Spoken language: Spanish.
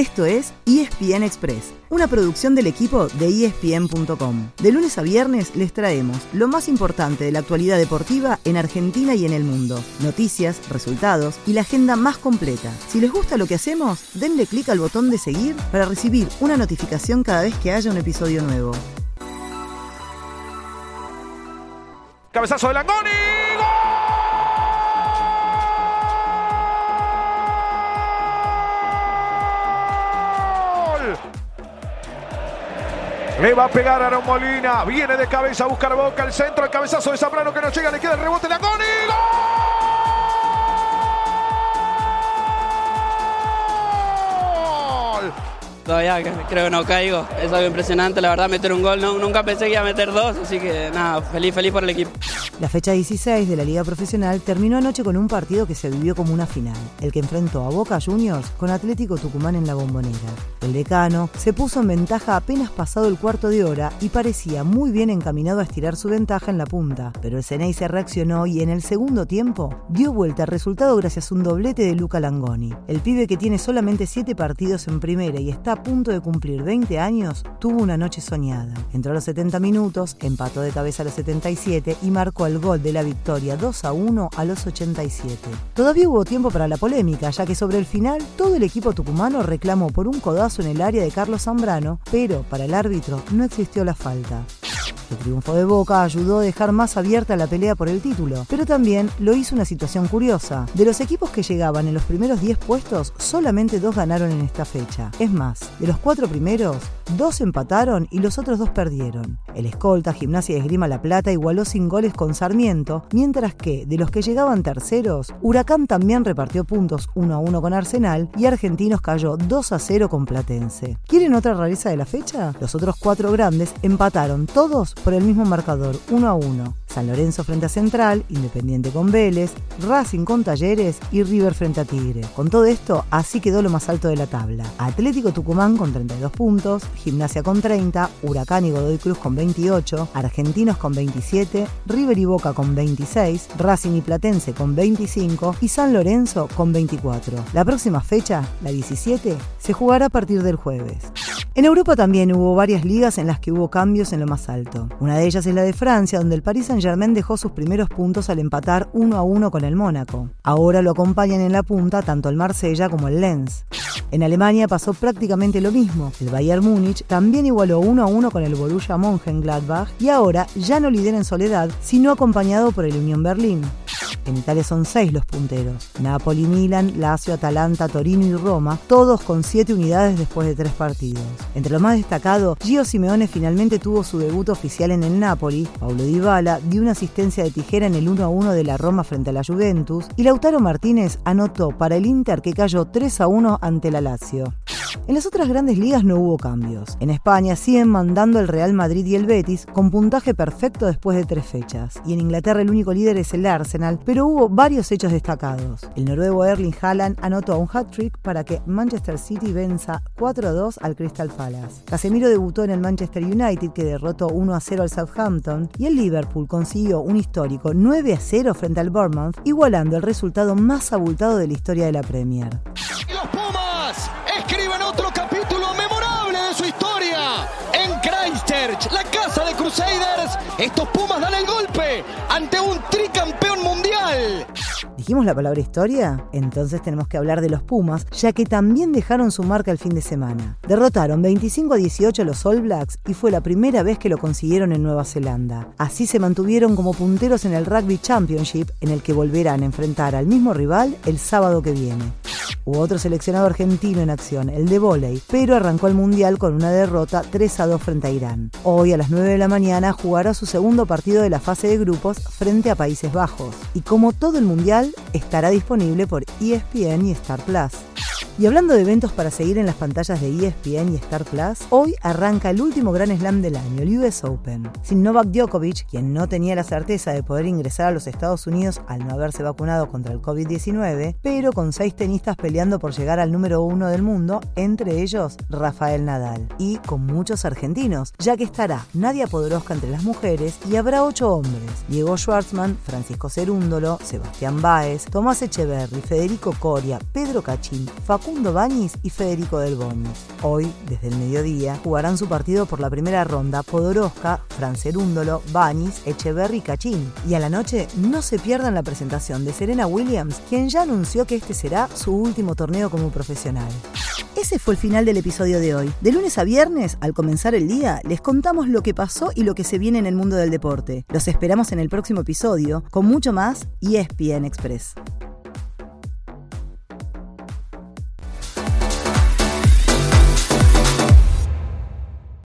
Esto es ESPN Express, una producción del equipo de ESPN.com. De lunes a viernes les traemos lo más importante de la actualidad deportiva en Argentina y en el mundo. Noticias, resultados y la agenda más completa. Si les gusta lo que hacemos, denle clic al botón de seguir para recibir una notificación cada vez que haya un episodio nuevo. Cabezazo de Langoni. Le va a pegar a Aaron Molina. Viene de cabeza a buscar boca el centro. El cabezazo de Zambrano que no llega. Le queda el rebote. Langoni. ¡Gol! Todavía creo que no caigo. Es algo impresionante, la verdad, meter un gol. Nunca pensé que iba a meter dos, así que nada, feliz, feliz por el equipo. La fecha 16 de la Liga Profesional terminó anoche con un partido que se vivió como una final, el que enfrentó a Boca Juniors con Atlético Tucumán en la bombonera. El decano se puso en ventaja apenas pasado el cuarto de hora y parecía muy bien encaminado a estirar su ventaja en la punta, pero el Ceney se reaccionó y en el segundo tiempo dio vuelta al resultado gracias a un doblete de Luca Langoni. El pibe que tiene solamente 7 partidos en primera y está punto de cumplir 20 años, tuvo una noche soñada. Entró a los 70 minutos, empató de cabeza a los 77 y marcó el gol de la victoria 2 a 1 a los 87. Todavía hubo tiempo para la polémica, ya que sobre el final todo el equipo tucumano reclamó por un codazo en el área de Carlos Zambrano, pero para el árbitro no existió la falta. El triunfo de Boca ayudó a dejar más abierta la pelea por el título, pero también lo hizo una situación curiosa. De los equipos que llegaban en los primeros 10 puestos, solamente dos ganaron en esta fecha. Es más, de los cuatro primeros, dos empataron y los otros dos perdieron. El escolta Gimnasia y Esgrima La Plata igualó sin goles con Sarmiento, mientras que de los que llegaban terceros, Huracán también repartió puntos 1 a 1 con Arsenal y Argentinos cayó 2 a 0 con Platense. ¿Quieren otra rareza de la fecha? Los otros cuatro grandes empataron todos por el mismo marcador, 1 a 1. San Lorenzo frente a Central, Independiente con Vélez, Racing con Talleres y River frente a Tigre. Con todo esto, así quedó lo más alto de la tabla. Atlético Tucumán con 32 puntos, Gimnasia con 30, Huracán y Godoy Cruz con 28, Argentinos con 27, River y Boca con 26, Racing y Platense con 25 y San Lorenzo con 24. La próxima fecha, la 17, se jugará a partir del jueves. En Europa también hubo varias ligas en las que hubo cambios en lo más alto. Una de ellas es la de Francia, donde el Paris Saint-Germain dejó sus primeros puntos al empatar 1 a 1 con el Mónaco. Ahora lo acompañan en la punta tanto el Marsella como el Lens. En Alemania pasó prácticamente lo mismo. El Bayern Múnich también igualó 1 a 1 con el Borussia Mönchengladbach y ahora ya no lidera en soledad, sino acompañado por el Unión Berlín. En Italia son seis los punteros. Napoli, Milan, Lazio, Atalanta, Torino y Roma, todos con siete unidades después de tres partidos. Entre lo más destacado, Gio Simeone finalmente tuvo su debut oficial en el Napoli, Paulo Dybala dio una asistencia de tijera en el 1 a 1 de la Roma frente a la Juventus y Lautaro Martínez anotó para el Inter que cayó 3 a 1 ante la Lazio. En las otras grandes ligas no hubo cambios. En España siguen mandando el Real Madrid y el Betis con puntaje perfecto después de tres fechas. Y en Inglaterra el único líder es el Arsenal, pero hubo varios hechos destacados. El noruego Erling Haaland anotó un hat-trick para que Manchester City venza 4 a 2 al Crystal Palace. Casemiro debutó en el Manchester United que derrotó 1 a 0 al Southampton y el Liverpool consiguió un histórico 9 a 0 frente al Bournemouth, igualando el resultado más abultado de la historia de la Premier. La casa de Crusaders, estos Pumas dan el golpe ante un tricampeón mundial. ¿Dijimos la palabra historia? Entonces tenemos que hablar de los Pumas, ya que también dejaron su marca el fin de semana. Derrotaron 25 a 18 a los All Blacks y fue la primera vez que lo consiguieron en Nueva Zelanda. Así se mantuvieron como punteros en el Rugby Championship, en el que volverán a enfrentar al mismo rival el sábado que viene. Hubo otro seleccionado argentino en acción, el de volei, pero arrancó el Mundial con una derrota 3 a 2 frente a Irán. Hoy a las 9 de la mañana jugará su segundo partido de la fase de grupos frente a Países Bajos. Y como todo el Mundial, estará disponible por ESPN y Star Plus. Y hablando de eventos para seguir en las pantallas de ESPN y Star Plus, hoy arranca el último Gran Slam del año, el US Open. Sin Novak Djokovic, quien no tenía la certeza de poder ingresar a los Estados Unidos al no haberse vacunado contra el COVID-19, pero con seis tenistas peleando por llegar al número uno del mundo, entre ellos Rafael Nadal. Y con muchos argentinos, ya que estará Nadia Podoroska entre las mujeres y habrá ocho hombres. Diego Schwartzman, Francisco Cerúndolo, Sebastián Báez, Tomás Echeverri, Federico Coria, Pedro Cachín, Facundo Facundo Bañis y Federico Del. Hoy, desde el mediodía, jugarán su partido por la primera ronda Podoroska, Francerúndolo, Bañis, Echeverry y Cachín. Y a la noche no se pierdan la presentación de Serena Williams, quien ya anunció que este será su último torneo como profesional. Ese fue el final del episodio de hoy. De lunes a viernes, al comenzar el día, les contamos lo que pasó y lo que se viene en el mundo del deporte. Los esperamos en el próximo episodio con mucho más y ESPN Express.